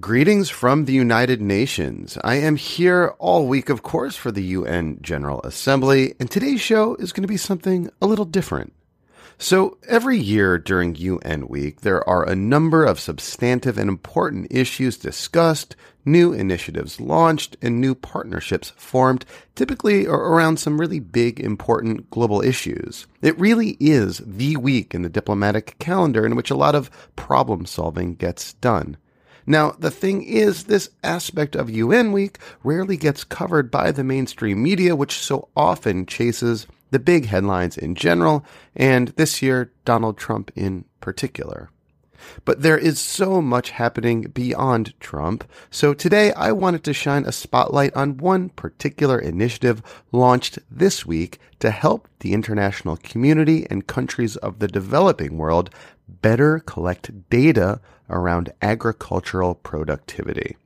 Greetings from the United Nations. I am here all week, of course, for the UN General Assembly, and today's show is going to be something a little different. So, every year during UN Week, there are a number of substantive and important issues discussed, new initiatives launched, and new partnerships formed, typically around some really big, important global issues. It really is the week in the diplomatic calendar in which a lot of problem solving gets done. Now, the thing is, this aspect of UN Week rarely gets covered by the mainstream media, which so often chases the big headlines in general, and this year, Donald Trump in particular. But there is so much happening beyond Trump, so today I wanted to shine a spotlight on one particular initiative launched this week to help the international community and countries of the developing world better collect data around agricultural productivity.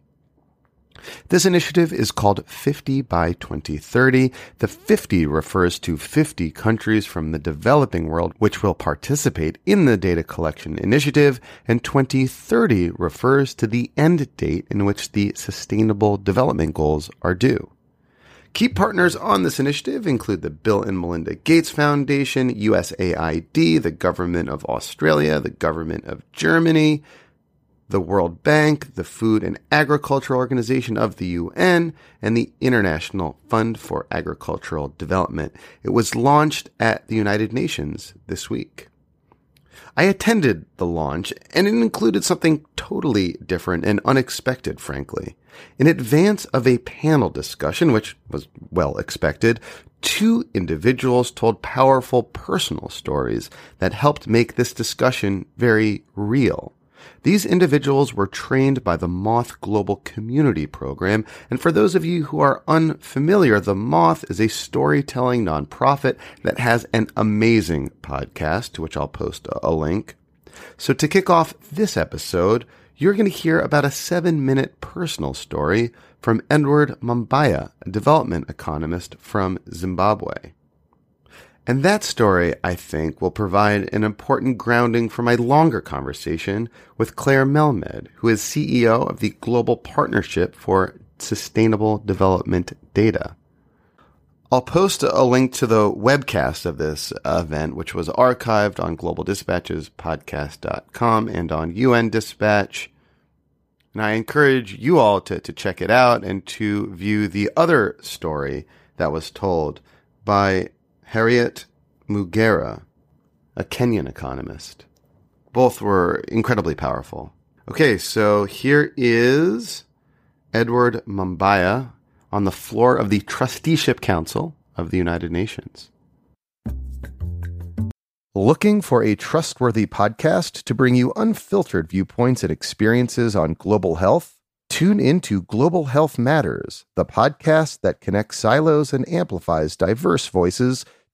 This initiative is called 50 by 2030. The 50 refers to 50 countries from the developing world which will participate in the data collection initiative, and 2030 refers to the end date in which the sustainable development goals are due. Key partners on this initiative include the Bill and Melinda Gates Foundation, USAID, the Government of Australia, the Government of Germany, the World Bank, the Food and Agriculture Organization of the UN, and the International Fund for Agricultural Development. It was launched at the United Nations this week. I attended the launch, and it included something totally different and unexpected, frankly. In advance of a panel discussion, which was well expected, two individuals told powerful personal stories that helped make this discussion very real. These individuals were trained by the Moth Global Community Program, and for those of you who are unfamiliar, the Moth is a storytelling nonprofit that has an amazing podcast, to which I'll post a link. So to kick off this episode, you're going to hear about a seven minute personal story from Edward Mabaya, a development economist from Zimbabwe. And that story, I think, will provide an important grounding for my longer conversation with Claire Melamed, who is CEO of the Global Partnership for Sustainable Development Data. I'll post a link to the webcast of this event, which was archived on globaldispatchespodcast.com and on UN Dispatch. And I encourage you all to, to check it out and to view the other story that was told by Harriet Mugera, a Kenyan economist. Both were incredibly powerful. Okay, so here is Edward Mabaya on the floor of the Trusteeship Council of the United Nations. Looking for a trustworthy podcast to bring you unfiltered viewpoints and experiences on global health? Tune into Global Health Matters, the podcast that connects silos and amplifies diverse voices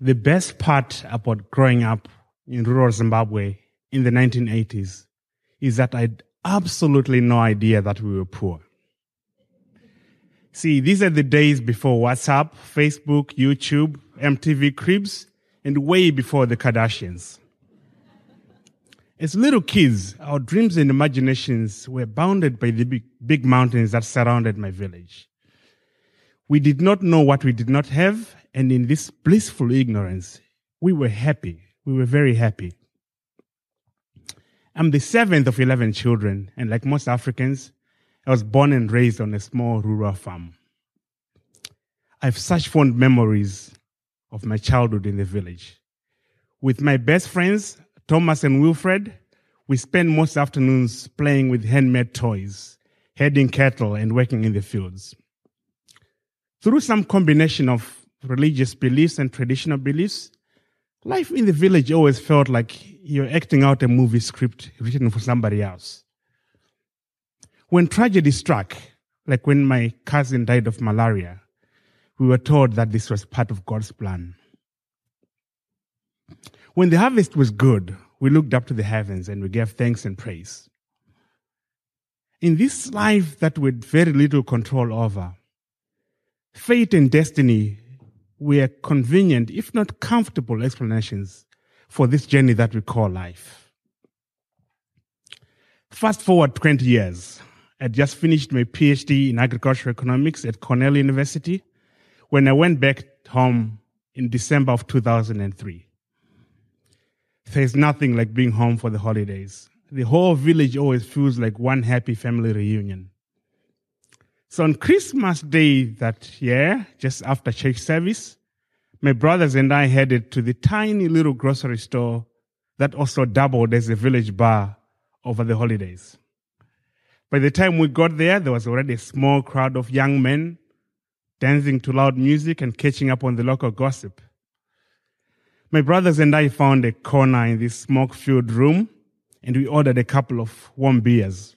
The best part about growing up in rural Zimbabwe in the 1980s is that I had absolutely no idea that we were poor. See, these are the days before WhatsApp, Facebook, YouTube, MTV Cribs, and way before the Kardashians. As little kids, our dreams and imaginations were bounded by the big, big mountains that surrounded my village. We did not know what we did not have, and in this blissful ignorance, we were happy. We were very happy. I'm the seventh of 11 children, and like most Africans, I was born and raised on a small rural farm. I have such fond memories of my childhood in the village. With my best friends, Thomas and Wilfred, we spent most afternoons playing with handmade toys, herding cattle, and working in the fields. Through some combination of religious beliefs and traditional beliefs, life in the village always felt like you're acting out a movie script written for somebody else. When tragedy struck, like when my cousin died of malaria, we were told that this was part of God's plan. When the harvest was good, we looked up to the heavens and we gave thanks and praise. In this life that we had very little control over, fate and destiny were convenient, if not comfortable, explanations for this journey that we call life. Fast forward 20 years. I'd just finished my PhD in agricultural economics at Cornell University when I went back home in December of 2003. There's nothing like being home for the holidays. The whole village always feels like one happy family reunion. So on Christmas Day that year, just after church service, my brothers and I headed to the tiny little grocery store that also doubled as a village bar over the holidays. By the time we got there, there was already a small crowd of young men dancing to loud music and catching up on the local gossip. My brothers and I found a corner in this smoke filled room and we ordered a couple of warm beers.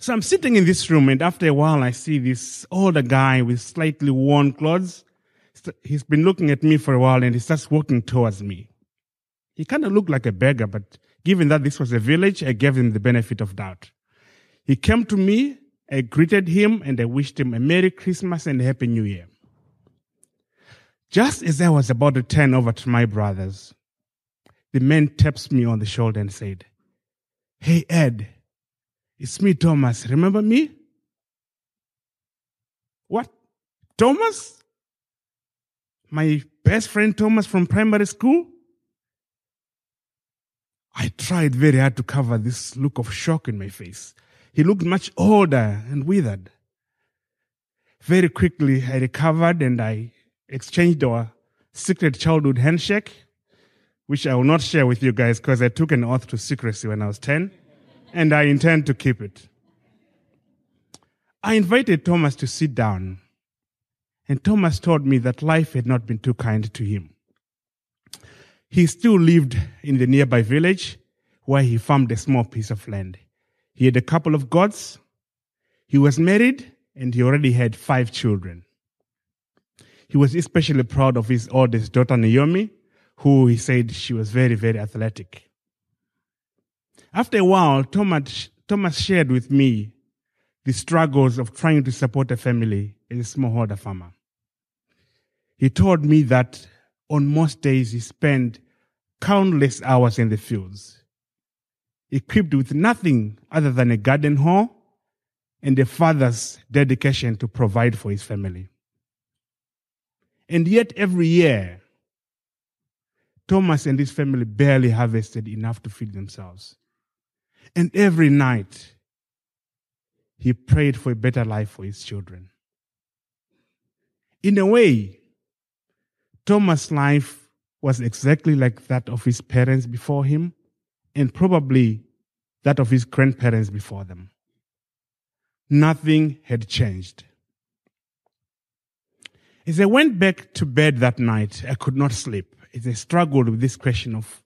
So I'm sitting in this room and after a while I see this older guy with slightly worn clothes. He's been looking at me for a while and he starts walking towards me. He kind of looked like a beggar, but given that this was a village, I gave him the benefit of doubt. He came to me, I greeted him and I wished him a Merry Christmas and a Happy New Year. Just as I was about to turn over to my brothers, the man taps me on the shoulder and said, Hey, Ed, it's me, Thomas. Remember me? What? Thomas? My best friend Thomas from primary school? I tried very hard to cover this look of shock in my face. He looked much older and withered. Very quickly, I recovered and I exchanged our secret childhood handshake, which I will not share with you guys because I took an oath to secrecy when I was 10, and I intend to keep it. I invited Thomas to sit down, and Thomas told me that life had not been too kind to him. He still lived in the nearby village where he farmed a small piece of land. He had a couple of goats. He was married and he already had five children. He was especially proud of his oldest daughter, Naomi, who he said she was very, very athletic. After a while, Thomas, Thomas shared with me the struggles of trying to support a family as a smallholder farmer. He told me that on most days he spent countless hours in the fields, equipped with nothing other than a garden hoe and a father's dedication to provide for his family. And yet, every year, Thomas and his family barely harvested enough to feed themselves. And every night, he prayed for a better life for his children. In a way, Thomas' life was exactly like that of his parents before him, and probably that of his grandparents before them. Nothing had changed. As I went back to bed that night, I could not sleep as I struggled with this question of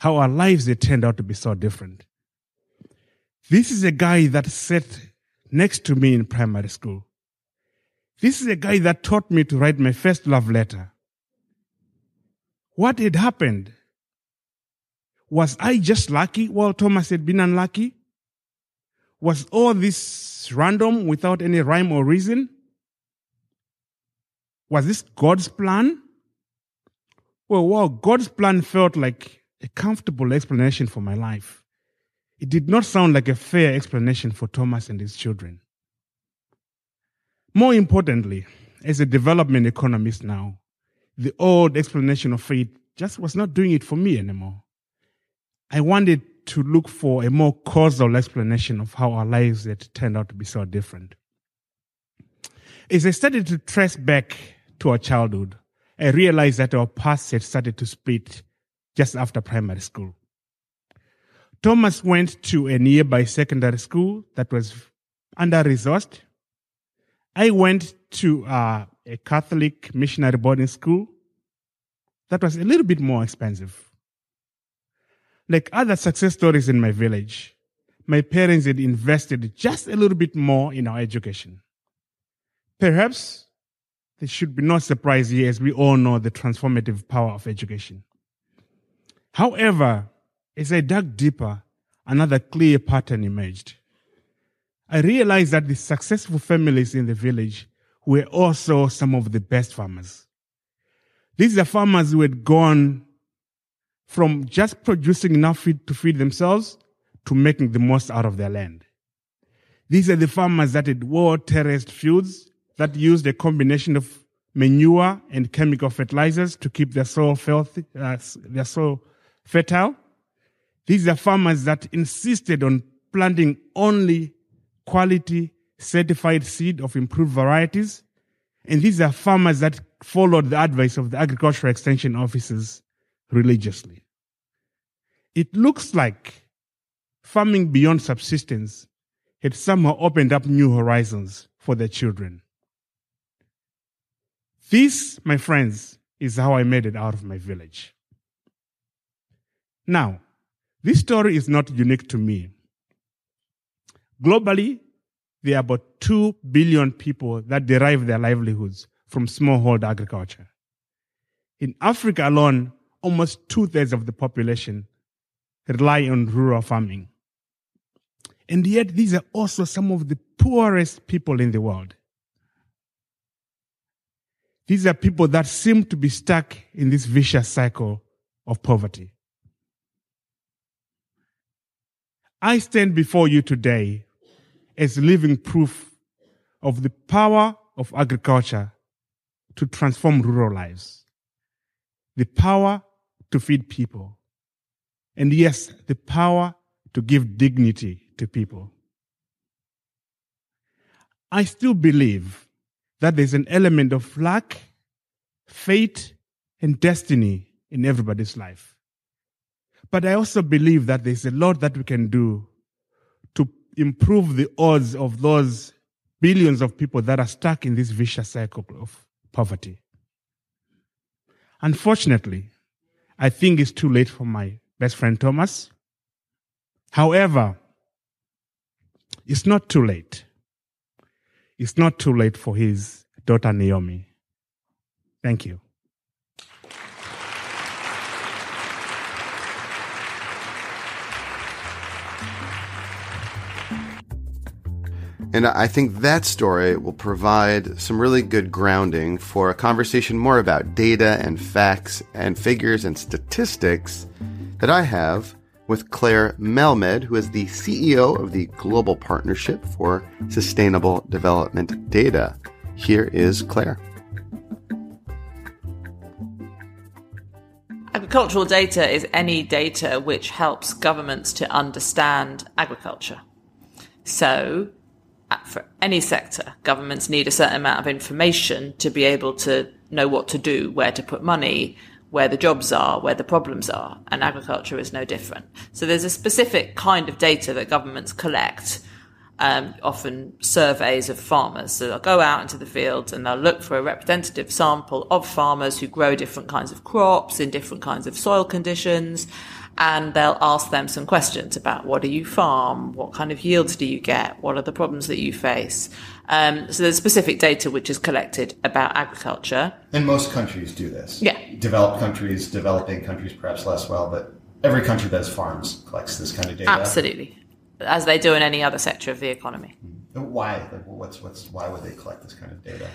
how our lives had turned out to be so different. This is a guy that sat next to me in primary school. This is a guy that taught me to write my first love letter. What had happened? Was I just lucky while Thomas had been unlucky? Was all this random without any rhyme or reason? Was this God's plan? Well, well, God's plan felt like a comfortable explanation for my life. It did not sound like a fair explanation for Thomas and his children. More importantly, as a development economist now, the old explanation of faith just was not doing it for me anymore. I wanted to look for a more causal explanation of how our lives had turned out to be so different. As I started to trace back to our childhood, I realized that our paths had started to split just after primary school. Thomas went to a nearby secondary school that was under resourced. I went to uh, a Catholic missionary boarding school that was a little bit more expensive. Like other success stories in my village, my parents had invested just a little bit more in our education. Perhaps there should be no surprise here as we all know the transformative power of education. However, as I dug deeper, another clear pattern emerged. I realized that the successful families in the village were also some of the best farmers. These are farmers who had gone from just producing enough feed to feed themselves to making the most out of their land. These are the farmers that had well terraced fields that used a combination of manure and chemical fertilizers to keep their soil healthy, uh, their soil fertile. These are farmers that insisted on planting only quality certified seed of improved varieties. And these are farmers that followed the advice of the agricultural extension officers religiously. It looks like farming beyond subsistence had somehow opened up new horizons for their children. This, my friends, is how I made it out of my village. Now, this story is not unique to me. Globally, there are about 2 billion people that derive their livelihoods from smallholder agriculture. In Africa alone, almost two thirds of the population rely on rural farming. And yet, these are also some of the poorest people in the world. These are people that seem to be stuck in this vicious cycle of poverty. I stand before you today as living proof of the power of agriculture to transform rural lives, the power to feed people, and yes, the power to give dignity to people. I still believe that there's an element of luck, fate, and destiny in everybody's life. But I also believe that there's a lot that we can do to improve the odds of those billions of people that are stuck in this vicious cycle of poverty. Unfortunately, I think it's too late for my best friend Thomas. However, it's not too late. It's not too late for his daughter Naomi. Thank you. And I think that story will provide some really good grounding for a conversation more about data and facts and figures and statistics that I have with Claire Melamed, who is the CEO of the Global Partnership for Sustainable Development Data. Here is Claire. Agricultural data is any data which helps governments to understand agriculture. So, for any sector, governments need a certain amount of information to be able to know what to do, where to put money, where the jobs are, where the problems are, and agriculture is no different. So there's a specific kind of data that governments collect, um, often surveys of farmers. So they'll go out into the fields and they'll look for a representative sample of farmers who grow different kinds of crops in different kinds of soil conditions and they'll ask them some questions about what do you farm, what kind of yields do you get, what are the problems that you face. Um, so there's specific data which is collected about agriculture. And most countries do this. Yeah. Developed countries, developing countries perhaps less well, but every country that has farms collects this kind of data. Absolutely, as they do in any other sector of the economy. Why? Like, what's what's why would they collect this kind of data?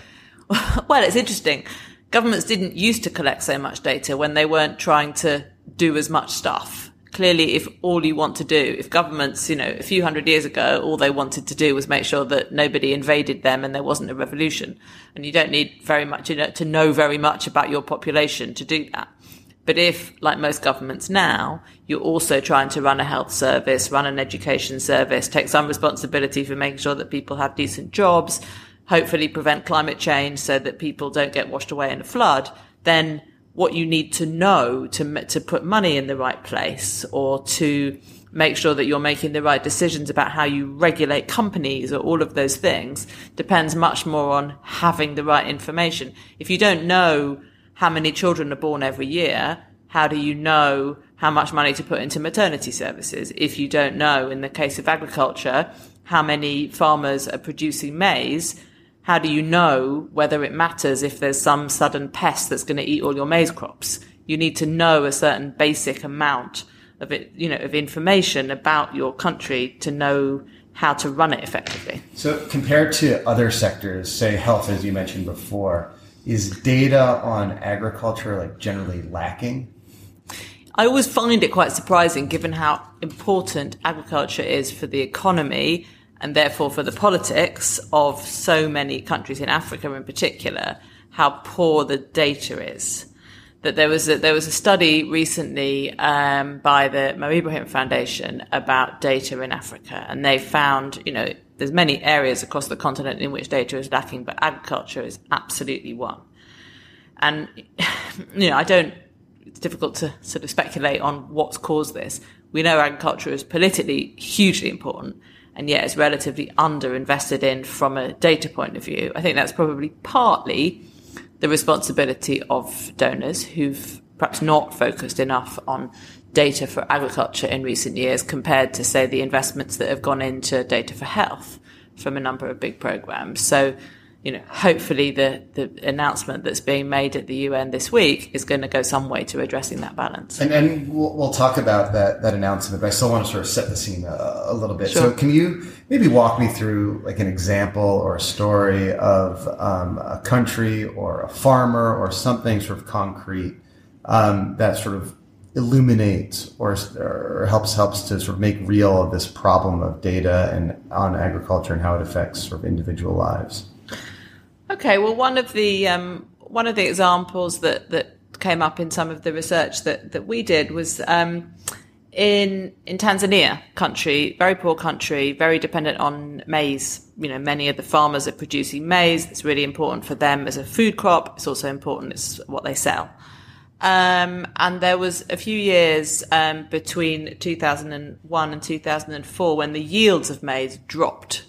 well, it's interesting. Governments didn't used to collect so much data when they weren't trying to do as much stuff. Clearly, if all you want to do, if governments, you know, a few hundred years ago, all they wanted to do was make sure that nobody invaded them and there wasn't a revolution. And you don't need very much, you know, to know very much about your population to do that. But if, like most governments now, you're also trying to run a health service, run an education service, take some responsibility for making sure that people have decent jobs, hopefully prevent climate change so that people don't get washed away in a flood, then what you need to know to, to put money in the right place or to make sure that you're making the right decisions about how you regulate companies or all of those things depends much more on having the right information. If you don't know how many children are born every year, how do you know how much money to put into maternity services? If you don't know, in the case of agriculture, how many farmers are producing maize, how do you know whether it matters if there's some sudden pest that's going to eat all your maize crops? You need to know a certain basic amount of it, you know, of information about your country to know how to run it effectively. So compared to other sectors, say health, as you mentioned before, is data on agriculture like generally lacking? I always find it quite surprising given how important agriculture is for the economy and therefore for the politics of so many countries in Africa in particular, how poor the data is that there was a, there was a study recently um, by the Mo Ibrahim Foundation about data in Africa, and they found you know there's many areas across the continent in which data is lacking, but agriculture is absolutely one. And you know I don't. It's difficult to sort of speculate on what's caused this. We know agriculture is politically hugely important, and yet it's relatively underinvested in from a data point of view. I think that's probably partly the responsibility of donors who've perhaps not focused enough on data for agriculture in recent years compared to, say, the investments that have gone into data for health from a number of big programs. So, you know, hopefully the, the announcement that's being made at the UN this week is going to go some way to addressing that balance. And, and we'll, we'll, talk about that, that announcement, but I still want to sort of set the scene a, a little bit. Sure. So can you maybe walk me through like an example or a story of um, a country or a farmer or something sort of concrete um, that sort of illuminates or, or helps helps to sort of make real this problem of data and on agriculture and how it affects sort of individual lives. Okay, well, one of the um, one of the examples that that came up in some of the research that that we did was um, in in Tanzania, country very poor country, very dependent on maize. You know, many of the farmers are producing maize. It's really important for them as a food crop. It's also important. It's what they sell. Um, and there was a few years um, between 2001 and 2004 when the yields of maize dropped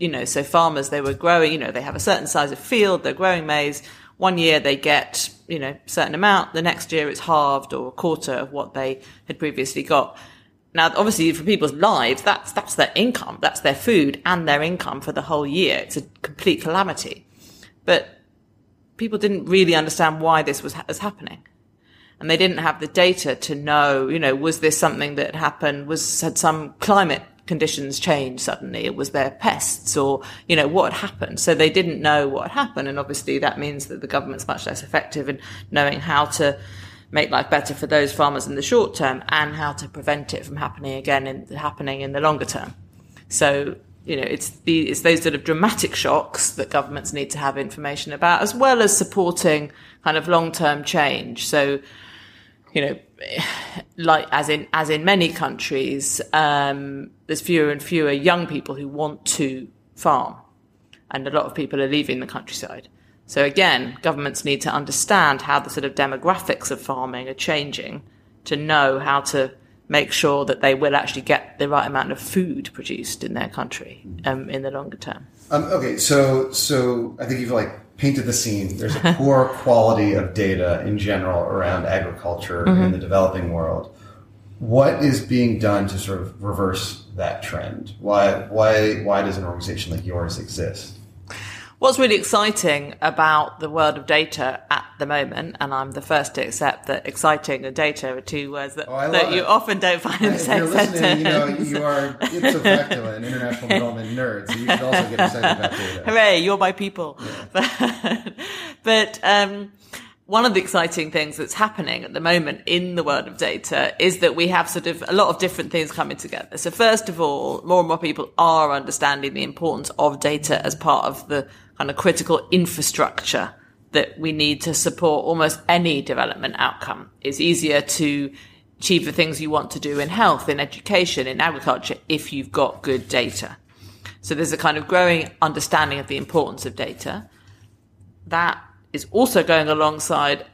you know, so farmers, they were growing, you know, they have a certain size of field, they're growing maize. One year they get, you know, certain amount. The next year it's halved or a quarter of what they had previously got. Now, obviously for people's lives, that's, that's their income. That's their food and their income for the whole year. It's a complete calamity. But people didn't really understand why this was, was happening and they didn't have the data to know, you know, was this something that happened? Was had some climate conditions changed suddenly. It was their pests or, you know, what had happened. So they didn't know what had happened. And obviously that means that the government's much less effective in knowing how to make life better for those farmers in the short term and how to prevent it from happening again in happening in the longer term. So, you know, it's the, it's those sort of dramatic shocks that governments need to have information about, as well as supporting kind of long-term change. So, you know, like as in as in many countries, um, there's fewer and fewer young people who want to farm, and a lot of people are leaving the countryside. So again, governments need to understand how the sort of demographics of farming are changing to know how to make sure that they will actually get the right amount of food produced in their country um, in the longer term. Um, okay, so so I think you've like painted the scene. There's a poor quality of data in general around agriculture mm-hmm. in the developing world. What is being done to sort of reverse that trend? Why why why does an organization like yours exist? What's really exciting about the world of data at the moment, and I'm the first to accept that exciting and data are two words that, oh, that you often don't find in the same sentence. you're listening, you know, you are ipso facto an international development nerd, so you should also get excited about data. Hooray, you're my people. Yeah. But, but um, one of the exciting things that's happening at the moment in the world of data is that we have sort of a lot of different things coming together. So first of all, more and more people are understanding the importance of data as part of the kind of critical infrastructure that we need to support almost any development outcome. It's easier to achieve the things you want to do in health, in education, in agriculture, if you've got good data. So there's a kind of growing understanding of the importance of data. That is also going alongside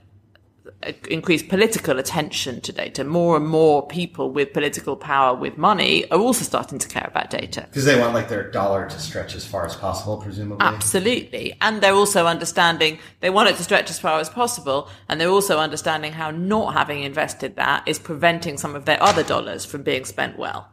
increased political attention to data. More and more people with political power, with money, are also starting to care about data. Because they want like their dollar to stretch as far as possible, presumably. Absolutely. And they're also understanding, they want it to stretch as far as possible. And they're also understanding how not having invested that is preventing some of their other dollars from being spent well.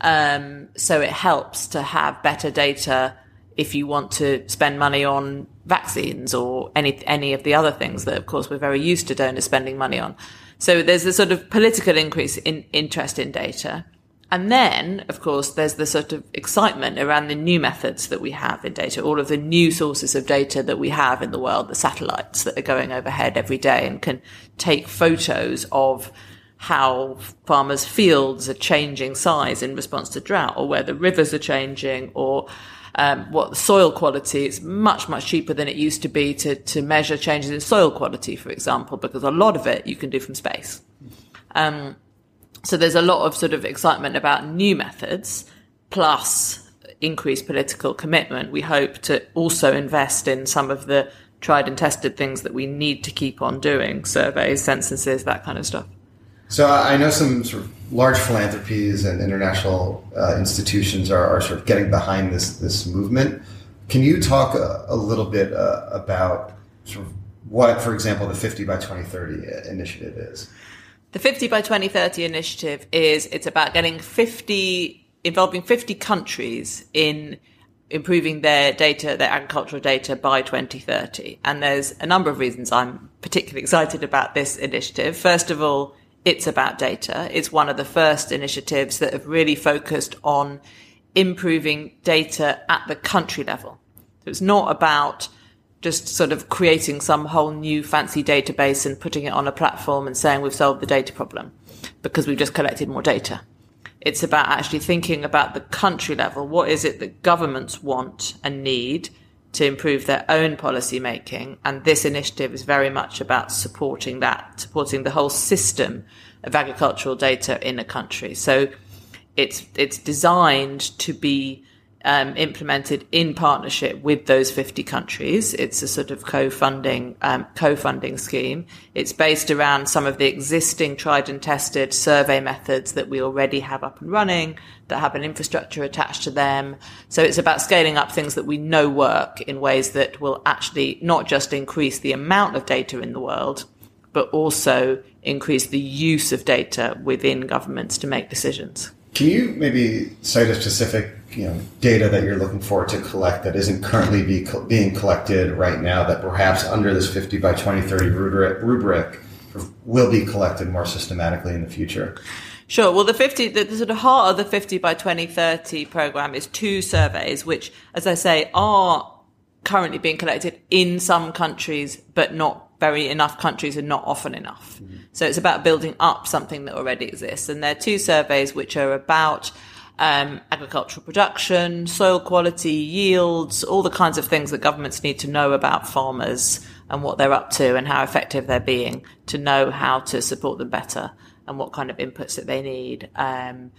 Um, so it helps to have better data if you want to spend money on vaccines or any any of the other things that, of course, we're very used to donors spending money on. So there's a sort of political increase in interest in data. And then, of course, there's the sort of excitement around the new methods that we have in data, all of the new sources of data that we have in the world, the satellites that are going overhead every day and can take photos of how farmers' fields are changing size in response to drought or where the rivers are changing or um, what the soil quality. It's much, much cheaper than it used to be to, to measure changes in soil quality, for example, because a lot of it you can do from space. Um, so there's a lot of sort of excitement about new methods plus increased political commitment. We hope to also invest in some of the tried and tested things that we need to keep on doing surveys, censuses, that kind of stuff. So I know some sort of large philanthropies and international uh, institutions are, are, sort of getting behind this this movement. Can you talk a, a little bit uh, about sort of what, for example, the 50 by 2030 initiative is? The 50 by 2030 initiative is it's about getting 50 involving 50 countries in improving their data, their agricultural data by 2030. And there's a number of reasons I'm particularly excited about this initiative. First of all, it's about data. It's one of the first initiatives that have really focused on improving data at the country level. So it's not about just sort of creating some whole new fancy database and putting it on a platform and saying we've solved the data problem because we've just collected more data. It's about actually thinking about the country level. What is it that governments want and need to improve their own policy making. And this initiative is very much about supporting that, supporting the whole system of agricultural data in a country. So it's, it's designed to be um, implemented in partnership with those 50 countries. It's a sort of co-funding, um, co-funding scheme. It's based around some of the existing tried and tested survey methods that we already have up and running that have an infrastructure attached to them. So it's about scaling up things that we know work in ways that will actually not just increase the amount of data in the world, but also increase the use of data within governments to make decisions. Can you maybe cite a specific you know, data that you're looking for to collect that isn't currently be, being collected right now that perhaps under this 50 by 2030 rubric, rubric will be collected more systematically in the future? Sure. Well, the 50, the, the, sort of heart of the 50 by 2030 program is two surveys, which, as I say, are currently being collected in some countries, but not very enough countries and not often enough. Mm-hmm. So it's about building up something that already exists. And there are two surveys which are about um, agricultural production, soil quality, yields, all the kinds of things that governments need to know about farmers and what they're up to and how effective they're being to know how to support them better and what kind of inputs that they need. Um,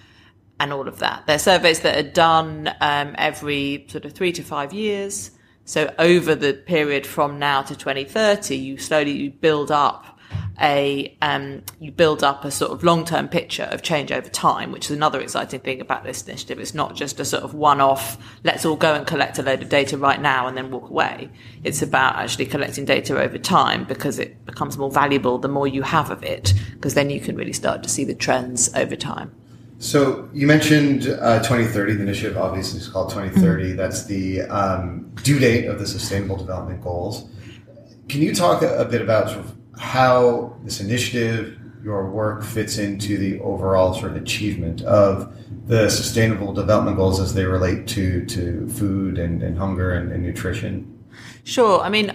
and all of that. They're surveys that are done um, every sort of three to five years. So over the period from now to 2030, you slowly you build up a um, you build up a sort of long term picture of change over time, which is another exciting thing about this initiative. It's not just a sort of one off. Let's all go and collect a load of data right now and then walk away. It's about actually collecting data over time because it becomes more valuable the more you have of it, because then you can really start to see the trends over time. So you mentioned uh, 2030. The initiative obviously is called 2030. Mm-hmm. That's the um, due date of the Sustainable Development Goals. Can you talk a, bit about sort of how this initiative, your work fits into the overall sort of achievement of the sustainable development goals as they relate to, to food and, and hunger and, and nutrition? Sure. I mean,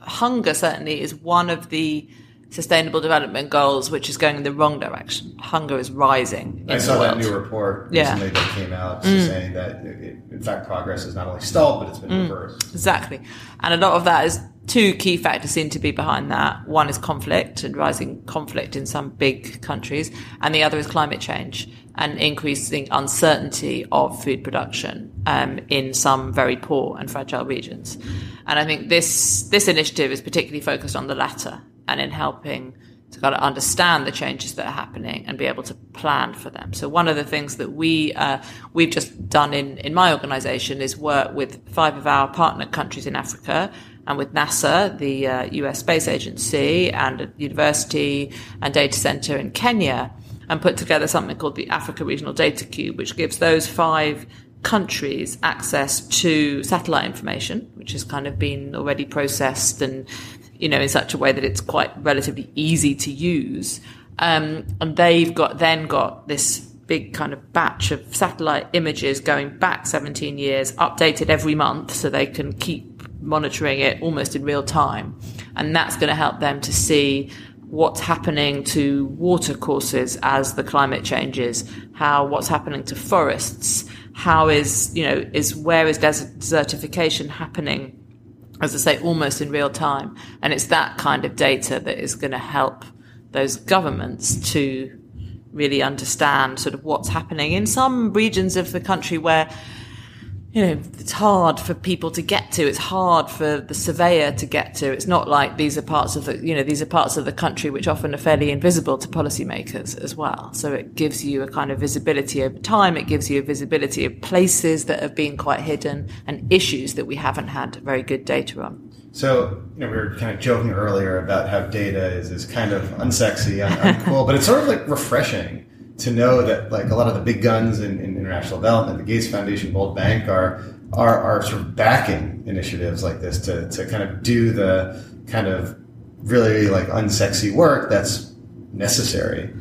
hunger certainly is one of the sustainable development goals, which is going in the wrong direction. Hunger is rising. I saw that new report recently yeah. that came out mm. saying that, it, in fact, progress has not only stalled, but it's been mm. reversed. Exactly. And a lot of that is two key factors seem to be behind that. One is conflict and rising conflict in some big countries, and the other is climate change and increasing uncertainty of food production um, in some very poor and fragile regions. And I think this this initiative is particularly focused on the latter and in helping to kind of understand the changes that are happening and be able to plan for them. So one of the things that we uh, we've just done in in my organisation is work with five of our partner countries in Africa and with NASA, the uh, US Space Agency, and a university and data center in Kenya, and put together something called the Africa Regional Data Cube, which gives those five countries access to satellite information, which has kind of been already processed and, you know, in such a way that it's quite relatively easy to use. Um, and they've got then got this big kind of batch of satellite images going back 17 years, updated every month so they can keep monitoring it almost in real time. And that's going to help them to see what's happening to water courses as the climate changes, how what's happening to forests, how is, you know, is where is desert, desertification happening, as I say, almost in real time. And it's that kind of data that is going to help those governments to really understand sort of what's happening in some regions of the country where you know, it's hard for people to get to. It's hard for the surveyor to get to. It's not like these are parts of the, you know, these are parts of the country which often are fairly invisible to policymakers as well. So it gives you a kind of visibility over time. It gives you a visibility of places that have been quite hidden and issues that we haven't had very good data on. So, you know, we were kind of joking earlier about how data is, is kind of unsexy, and uncool, but it's sort of like refreshing to know that like a lot of the big guns in, in international development, the Gates Foundation, World Bank are are, are sort of backing initiatives like this to, to kind of do the kind of really like unsexy work that's necessary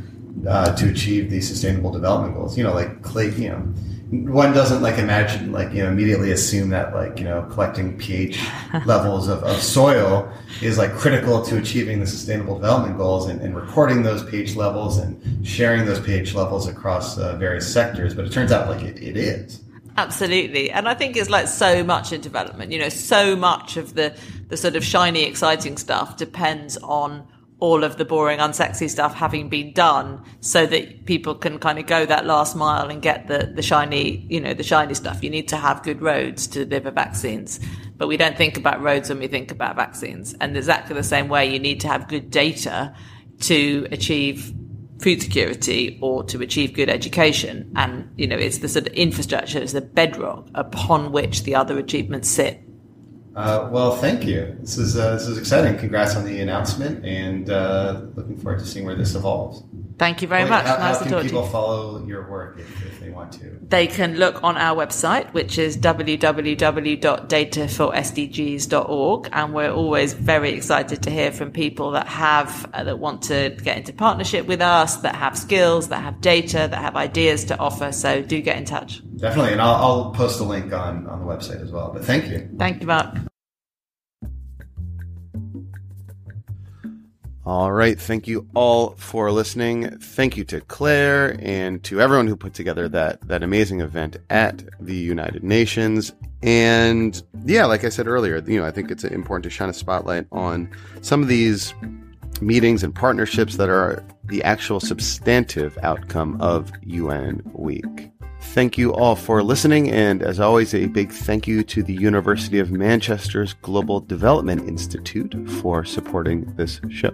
uh, to achieve these sustainable development goals. You know, like clay, you know, one doesn't like imagine like you know immediately assume that like you know collecting pH levels of, of soil is like critical to achieving the sustainable development goals and, and recording those pH levels and sharing those pH levels across uh, various sectors. But it turns out like it, it is. Absolutely. And I think it's like so much in development, you know, so much of the, the sort of shiny, exciting stuff depends on all of the boring, unsexy stuff having been done so that people can kind of go that last mile and get the, the shiny, you know, the shiny stuff. You need to have good roads to deliver vaccines. But we don't think about roads when we think about vaccines. And exactly the same way, you need to have good data to achieve food security or to achieve good education. And, you know, it's the sort of infrastructure, it's the bedrock upon which the other achievements sit. Uh, well, thank you. This is uh, this is exciting. Congrats on the announcement, and uh, looking forward to seeing where this evolves. Thank you very Wait, much. How, nice how can people follow your work if, if, they want to? They can look on our website, which is www.dataforsdgs.org, and we're always very excited to hear from people that have uh, that want to get into partnership with us, that have skills, that have data, that have ideas to offer. So do get in touch. Definitely, and I'll, I'll post a link on on the website as well. But thank you. Thank you, Mark. All right. Thank you all for listening. Thank you to Claire and to everyone who put together that, that amazing event at the United Nations. And yeah, like I said earlier, you know, I think it's important to shine a spotlight on some of these meetings and partnerships that are the actual substantive outcome of UN Week. Thank you all for listening. And as always, a big thank you to the University of Manchester's Global Development Institute for supporting this show.